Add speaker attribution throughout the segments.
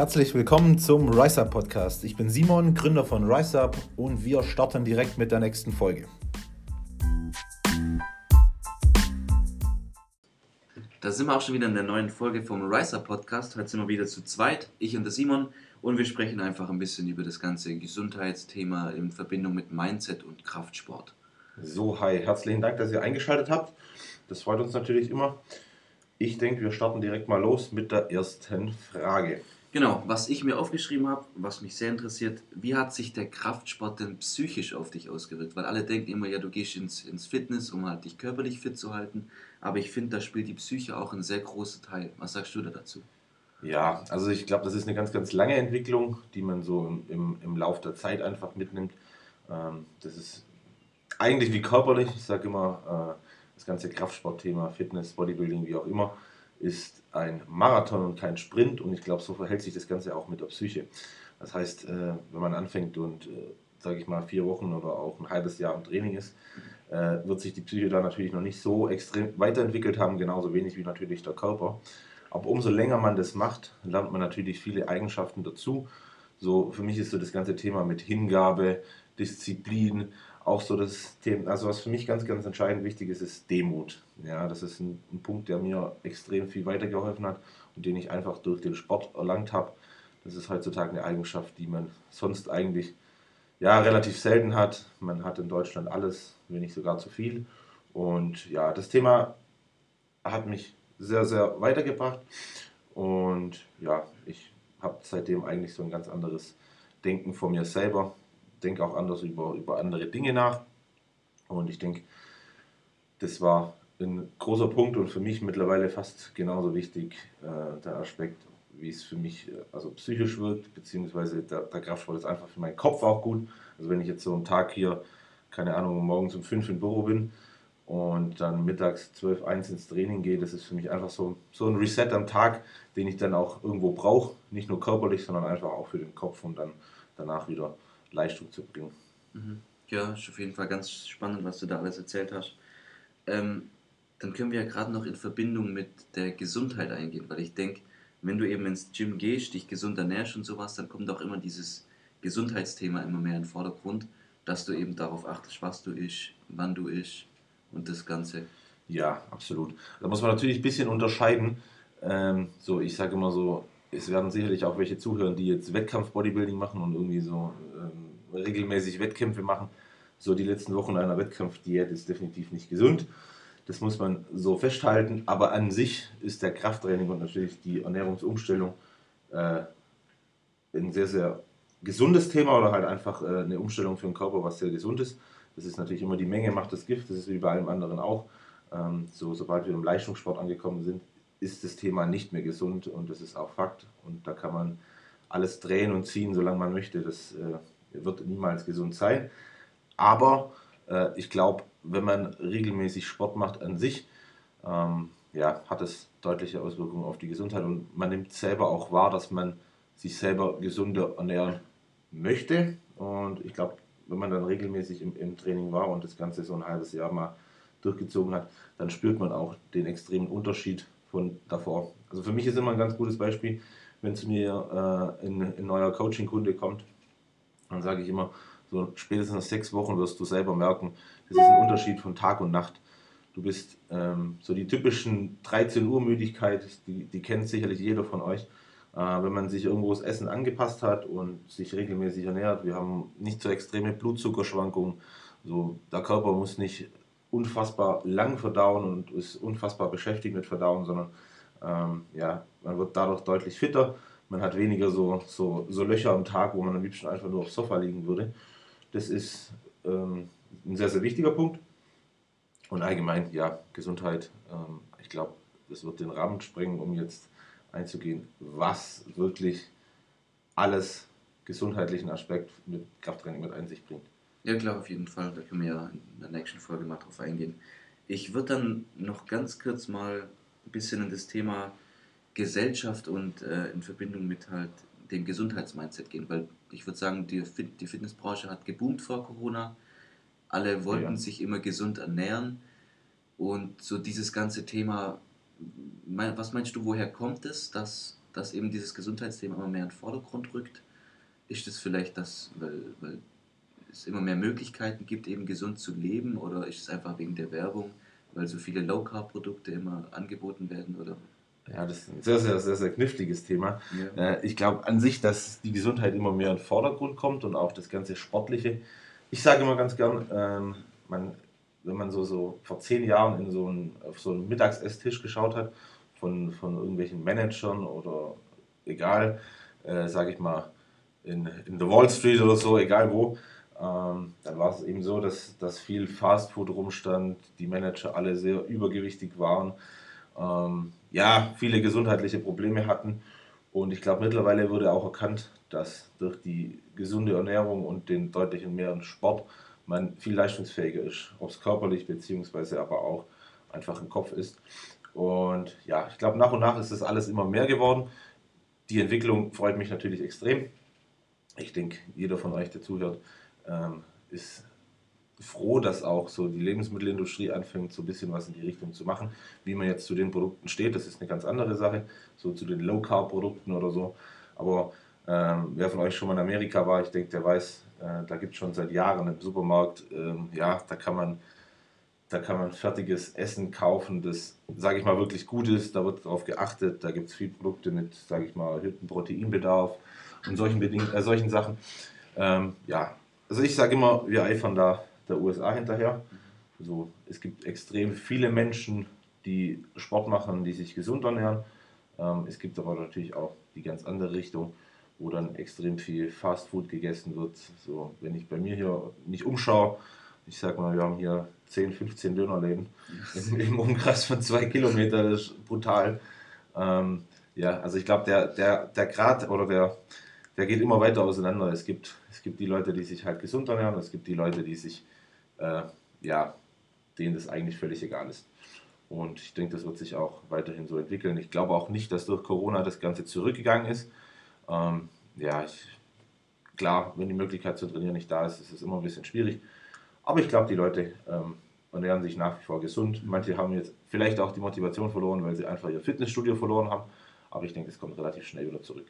Speaker 1: Herzlich willkommen zum RiseUp Podcast. Ich bin Simon, Gründer von RiseUp und wir starten direkt mit der nächsten Folge.
Speaker 2: Da sind wir auch schon wieder in der neuen Folge vom RiseUp Podcast. Heute sind wir wieder zu zweit, ich und der Simon, und wir sprechen einfach ein bisschen über das ganze Gesundheitsthema in Verbindung mit Mindset und Kraftsport.
Speaker 3: So, hi, herzlichen Dank, dass ihr eingeschaltet habt. Das freut uns natürlich immer. Ich denke, wir starten direkt mal los mit der ersten Frage.
Speaker 2: Genau, was ich mir aufgeschrieben habe, was mich sehr interessiert, wie hat sich der Kraftsport denn psychisch auf dich ausgewirkt? Weil alle denken immer, ja, du gehst ins, ins Fitness, um halt dich körperlich fit zu halten, aber ich finde, da spielt die Psyche auch einen sehr großen Teil. Was sagst du da dazu?
Speaker 3: Ja, also ich glaube, das ist eine ganz, ganz lange Entwicklung, die man so im, im, Lauf der Zeit einfach mitnimmt. Ähm, das ist eigentlich wie körperlich, ich sage immer, äh, das ganze Kraftsportthema, Fitness, Bodybuilding, wie auch immer, ist ein Marathon und kein Sprint und ich glaube, so verhält sich das Ganze auch mit der Psyche. Das heißt, äh, wenn man anfängt und, äh, sage ich mal, vier Wochen oder auch ein halbes Jahr im Training ist, äh, wird sich die Psyche da natürlich noch nicht so extrem weiterentwickelt haben, genauso wenig wie natürlich der Körper. Aber umso länger man das macht, lernt man natürlich viele Eigenschaften dazu. So für mich ist so das ganze Thema mit Hingabe, Disziplin, auch so das Thema, also was für mich ganz, ganz entscheidend wichtig ist, ist Demut. Ja, das ist ein, ein Punkt, der mir extrem viel weitergeholfen hat und den ich einfach durch den Sport erlangt habe. Das ist heutzutage eine Eigenschaft, die man sonst eigentlich ja, relativ selten hat. Man hat in Deutschland alles, wenn nicht sogar zu viel. Und ja, das Thema hat mich sehr, sehr weitergebracht. Und ja, ich habe seitdem eigentlich so ein ganz anderes Denken von mir selber denke auch anders über, über andere Dinge nach. Und ich denke, das war ein großer Punkt und für mich mittlerweile fast genauso wichtig, äh, der Aspekt, wie es für mich äh, also psychisch wirkt, beziehungsweise der, der Kraftsport ist einfach für meinen Kopf auch gut. Also wenn ich jetzt so einen Tag hier, keine Ahnung, morgens um 5 im Büro bin und dann mittags 12, 1 ins Training gehe, das ist für mich einfach so, so ein Reset am Tag, den ich dann auch irgendwo brauche, nicht nur körperlich, sondern einfach auch für den Kopf und dann danach wieder Leistung zu bringen.
Speaker 2: Mhm. Ja, ist auf jeden Fall ganz spannend, was du da alles erzählt hast. Ähm, dann können wir ja gerade noch in Verbindung mit der Gesundheit eingehen, weil ich denke, wenn du eben ins Gym gehst, dich gesund ernährst und sowas, dann kommt auch immer dieses Gesundheitsthema immer mehr in den Vordergrund, dass du eben darauf achtest, was du isst, wann du isst und das Ganze.
Speaker 3: Ja, absolut. Da muss man natürlich ein bisschen unterscheiden. Ähm, so, ich sage immer so, es werden sicherlich auch welche zuhören, die jetzt Wettkampf-Bodybuilding machen und irgendwie so ähm, regelmäßig Wettkämpfe machen. So die letzten Wochen einer Wettkampfdiät ist definitiv nicht gesund. Das muss man so festhalten. Aber an sich ist der Krafttraining und natürlich die Ernährungsumstellung äh, ein sehr, sehr gesundes Thema oder halt einfach äh, eine Umstellung für den Körper, was sehr gesund ist. Das ist natürlich immer die Menge macht das Gift, das ist wie bei allem anderen auch. Ähm, so, sobald wir im Leistungssport angekommen sind, ist das Thema nicht mehr gesund und das ist auch Fakt. Und da kann man alles drehen und ziehen, solange man möchte. Das äh, wird niemals gesund sein. Aber äh, ich glaube, wenn man regelmäßig Sport macht an sich, ähm, ja, hat es deutliche Auswirkungen auf die Gesundheit und man nimmt selber auch wahr, dass man sich selber gesunder ernähren möchte. Und ich glaube, wenn man dann regelmäßig im, im Training war und das Ganze so ein halbes Jahr mal durchgezogen hat, dann spürt man auch den extremen Unterschied von davor. Also für mich ist immer ein ganz gutes Beispiel, wenn zu mir äh, ein, ein neuer Coaching-Kunde kommt, dann sage ich immer, so spätestens nach sechs Wochen wirst du selber merken, das ist ein Unterschied von Tag und Nacht. Du bist ähm, so die typischen 13 Uhr Müdigkeit, die, die kennt sicherlich jeder von euch. Äh, wenn man sich irgendwo das Essen angepasst hat und sich regelmäßig ernährt, wir haben nicht so extreme Blutzuckerschwankungen. So, der Körper muss nicht unfassbar lang verdauen und ist unfassbar beschäftigt mit Verdauen, sondern ähm, ja, man wird dadurch deutlich fitter. Man hat weniger so, so, so Löcher am Tag, wo man am liebsten einfach nur aufs Sofa liegen würde. Das ist ähm, ein sehr, sehr wichtiger Punkt. Und allgemein, ja, Gesundheit, ähm, ich glaube, das wird den Rahmen sprengen, um jetzt einzugehen, was wirklich alles gesundheitlichen Aspekt mit Krafttraining mit ein sich bringt.
Speaker 2: Ja, klar, auf jeden Fall. Da können wir ja in der nächsten Folge mal drauf eingehen. Ich würde dann noch ganz kurz mal ein bisschen in das Thema Gesellschaft und äh, in Verbindung mit halt dem Gesundheitsmindset gehen, weil ich würde sagen, die, Fit die Fitnessbranche hat geboomt vor Corona. Alle wollten ja. sich immer gesund ernähren und so dieses ganze Thema, mein, was meinst du, woher kommt es, dass dass eben dieses Gesundheitsthema immer mehr in den Vordergrund rückt? Ist es vielleicht das, weil, weil es immer mehr Möglichkeiten gibt, eben gesund zu leben oder ist es einfach wegen der Werbung, weil so viele Low-Carb-Produkte immer angeboten werden? Oder?
Speaker 3: Ja, das ist ein sehr, sehr, sehr, kniffliges Thema. Ja. Äh, ich glaube an sich, dass die Gesundheit immer mehr in den Vordergrund kommt und auch das ganze Sportliche. Ich sage immer ganz gern, ähm, man, wenn man so, so vor zehn Jahren in so einen, auf so einen Mittagsesstisch geschaut hat, von, von irgendwelchen Managern oder egal, äh, sage ich mal, in, in der Wall Street oder so, egal wo, ähm, dann war es eben so, dass, dass viel Fastfood rumstand, die Manager alle sehr übergewichtig waren, ähm, ja, viele gesundheitliche Probleme hatten. Und ich glaube, mittlerweile wurde auch erkannt, dass durch die gesunde Ernährung und den deutlichen mehreren Sport man viel leistungsfähiger ist, ob es körperlich beziehungsweise aber auch einfach im Kopf ist. Und ja, ich glaube, nach und nach ist das alles immer mehr geworden. Die Entwicklung freut mich natürlich extrem. Ich denke, jeder von euch, der zuhört, ähm, ist froh, dass auch so die Lebensmittelindustrie anfängt, so ein bisschen was in die Richtung zu machen. Wie man jetzt zu den Produkten steht, das ist eine ganz andere Sache, so zu den Low-Carb-Produkten oder so. Aber ähm, wer von euch schon mal in Amerika war, ich denke, der weiß, äh, da gibt es schon seit Jahren im Supermarkt, ähm, ja, da kann man da kann man fertiges Essen kaufen, das, sage ich mal, wirklich gut ist. Da wird darauf geachtet. Da gibt es viele Produkte mit, sage ich mal, erhöhtem Proteinbedarf und solchen, Beding äh, solchen Sachen. Ähm, ja, also ich sage immer, wir eifern da der USA hinterher. Also es gibt extrem viele Menschen, die Sport machen, die sich gesund ernähren. Ähm, es gibt aber natürlich auch die ganz andere Richtung, wo dann extrem viel Fastfood gegessen wird. So, wenn ich bei mir hier nicht umschaue, ich sag mal, wir haben hier 10, 15 Dönerläden im, im Umkreis von zwei Kilometern, das ist brutal. Ähm, ja, also ich glaube, der, der, der Grad oder der, der geht immer weiter auseinander. Es gibt, es gibt die Leute, die sich halt gesund ernähren, es gibt die Leute, die sich, äh, ja, denen das eigentlich völlig egal ist. Und ich denke, das wird sich auch weiterhin so entwickeln. Ich glaube auch nicht, dass durch Corona das Ganze zurückgegangen ist. Ähm, ja, ich, klar, wenn die Möglichkeit zu trainieren nicht da ist, ist es immer ein bisschen schwierig. Aber ich glaube, die Leute ähm, ernähren sich nach wie vor gesund. Manche haben jetzt vielleicht auch die Motivation verloren, weil sie einfach ihr Fitnessstudio verloren haben. Aber ich denke, es kommt relativ schnell wieder zurück.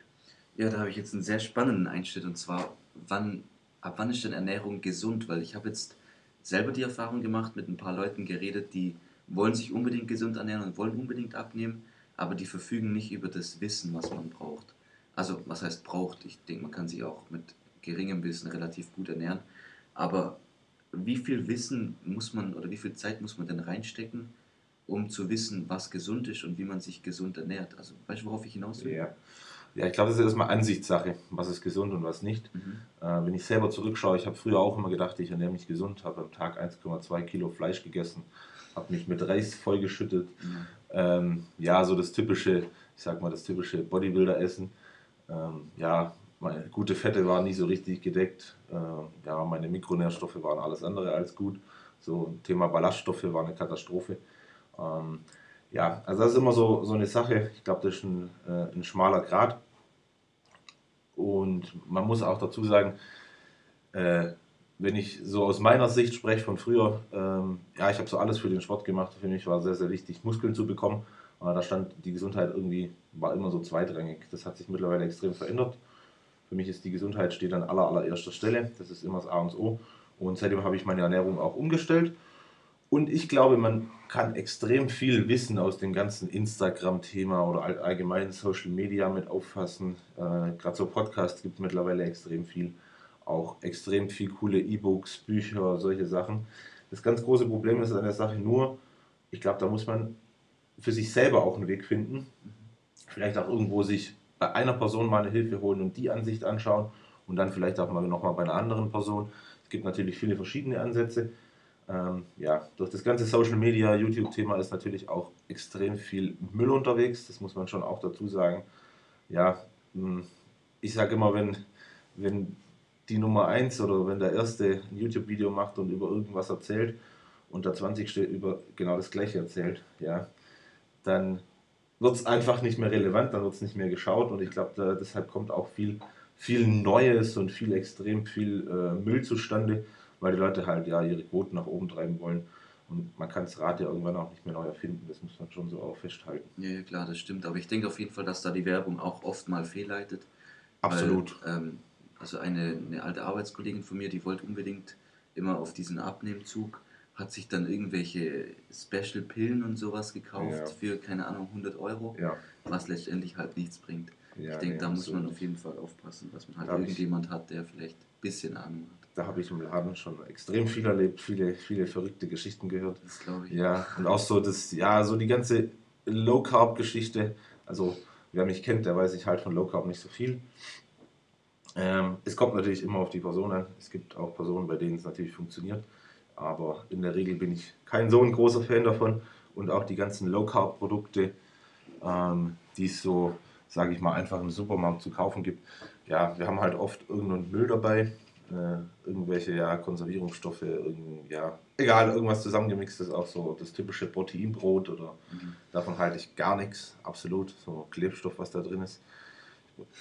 Speaker 2: Ja, da habe ich jetzt einen sehr spannenden Einschnitt und zwar, wann, ab wann ist denn Ernährung gesund? Weil ich habe jetzt selber die Erfahrung gemacht, mit ein paar Leuten geredet, die wollen sich unbedingt gesund ernähren und wollen unbedingt abnehmen, aber die verfügen nicht über das Wissen, was man braucht. Also, was heißt braucht? Ich denke, man kann sich auch mit geringem Wissen relativ gut ernähren, aber wie viel Wissen muss man oder wie viel Zeit muss man denn reinstecken, um zu wissen, was gesund ist und wie man sich gesund ernährt? Also, weißt du, worauf ich hinaus will?
Speaker 3: Ja. Ja, ich glaube, das ist erstmal Ansichtssache, was ist gesund und was nicht. Mhm. Äh, wenn ich selber zurückschaue, ich habe früher auch immer gedacht, ich ernähre mich gesund, habe am Tag 1,2 Kilo Fleisch gegessen, habe mich mit Reis vollgeschüttet. Mhm. Ähm, ja, so das typische, ich sag mal, das typische Bodybuilder-Essen. Ähm, ja, meine gute Fette waren nie so richtig gedeckt. Äh, ja, meine Mikronährstoffe waren alles andere als gut. So Thema Ballaststoffe war eine Katastrophe. Ähm, ja, also das ist immer so, so eine Sache. Ich glaube, das ist ein, äh, ein schmaler Grad. Und man muss auch dazu sagen, äh, wenn ich so aus meiner Sicht spreche von früher, ähm, ja, ich habe so alles für den Sport gemacht. Für mich war sehr, sehr wichtig, Muskeln zu bekommen. Aber da stand die Gesundheit irgendwie, war immer so zweitrangig. Das hat sich mittlerweile extrem verändert. Für mich ist die Gesundheit steht an aller, allererster Stelle. Das ist immer das A und O. Und seitdem habe ich meine Ernährung auch umgestellt. Und ich glaube, man kann extrem viel Wissen aus dem ganzen Instagram-Thema oder allgemein Social Media mit auffassen. Äh, Gerade so Podcasts gibt es mittlerweile extrem viel. Auch extrem viel coole E-Books, Bücher, solche Sachen. Das ganz große Problem ist an der Sache nur, ich glaube, da muss man für sich selber auch einen Weg finden. Vielleicht auch irgendwo sich bei einer Person mal eine Hilfe holen und die Ansicht anschauen und dann vielleicht auch mal nochmal bei einer anderen Person. Es gibt natürlich viele verschiedene Ansätze. Ähm, ja, durch das ganze Social Media, YouTube-Thema ist natürlich auch extrem viel Müll unterwegs, das muss man schon auch dazu sagen. Ja, hm, ich sage immer, wenn, wenn die Nummer 1 oder wenn der Erste ein YouTube-Video macht und über irgendwas erzählt und der 20. über genau das Gleiche erzählt, ja, dann wird es einfach nicht mehr relevant, dann wird es nicht mehr geschaut und ich glaube, deshalb kommt auch viel, viel Neues und viel extrem viel äh, Müll zustande, weil die Leute halt ja ihre Quoten nach oben treiben wollen. Und man kann das Rad ja irgendwann auch nicht mehr neu erfinden, das muss man schon so auch festhalten.
Speaker 2: Ja, klar, das stimmt. Aber ich denke auf jeden Fall, dass da die Werbung auch oft mal fehlleitet.
Speaker 3: Absolut.
Speaker 2: Weil, ähm, also eine, eine alte Arbeitskollegin von mir, die wollte unbedingt immer auf diesen Abnehmzug, hat sich dann irgendwelche Special-Pillen und sowas gekauft
Speaker 3: Ja.
Speaker 2: für, keine Ahnung, 100 Euro,
Speaker 3: Ja,
Speaker 2: was letztendlich halt nichts bringt.
Speaker 3: Ja
Speaker 2: ich denke,
Speaker 3: nee,
Speaker 2: da muss man auf jeden Fall aufpassen, dass man halt
Speaker 3: Da hab ich-
Speaker 2: irgendjemand hat, der vielleicht ein bisschen Ahnung hat.
Speaker 3: Da habe ich im Laden schon extrem viel erlebt, viele, viele verrückte Geschichten gehört.
Speaker 2: Das glaube ich.
Speaker 3: Ja, und auch so das, ja, so die ganze Low Carb Geschichte. Also, wer mich kennt, der weiß ich halt von Low Carb nicht so viel. Ähm, es kommt natürlich immer auf die Person an. Es gibt auch Personen, bei denen es natürlich funktioniert. Aber in der Regel bin ich kein so ein großer Fan davon. Und auch die ganzen Low Carb Produkte, ähm, die es so, sage ich mal, einfach im Supermarkt zu kaufen gibt. Ja, wir haben halt oft irgendeinen Müll dabei. Äh, irgendwelche ja, Konservierungsstoffe, ja, egal, irgendwas zusammengemixtes, auch so das typische Proteinbrot oder
Speaker 2: Mhm.
Speaker 3: davon halte ich gar nichts, absolut. So Klebstoff, was da drin ist.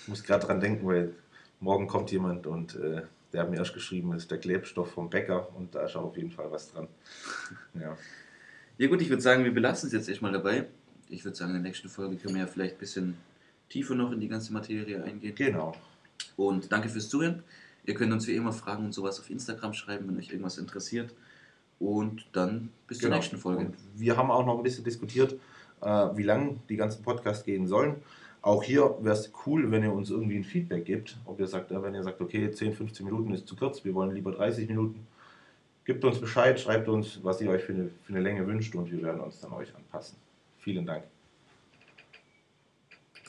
Speaker 3: Ich muss gerade dran denken, weil morgen kommt jemand und äh, der hat mir erst geschrieben, das ist der Klebstoff vom Bäcker und da ist auch auf jeden Fall was dran. Ja,
Speaker 2: Ja gut, ich würde sagen, wir belassen es jetzt erstmal dabei. Ich würde sagen, in der nächsten Folge können wir ja vielleicht ein bisschen tiefer noch in die ganze Materie eingehen.
Speaker 3: genau.
Speaker 2: Und danke fürs Zuhören. Ihr könnt uns wie immer Fragen und sowas auf Instagram schreiben, wenn euch irgendwas interessiert. Und dann bis zur
Speaker 3: genau.
Speaker 2: nächsten Folge.
Speaker 3: Und wir haben auch noch ein bisschen diskutiert, äh, wie lang die ganzen Podcasts gehen sollen. Auch hier wäre es cool, wenn ihr uns irgendwie ein Feedback gebt. Ob ihr sagt, äh, wenn ihr sagt, okay, 10, 15 Minuten ist zu kurz, wir wollen lieber 30 Minuten. Gebt uns Bescheid, schreibt uns, was ihr euch für eine, für eine Länge wünscht und wir werden uns dann euch anpassen. Vielen Dank.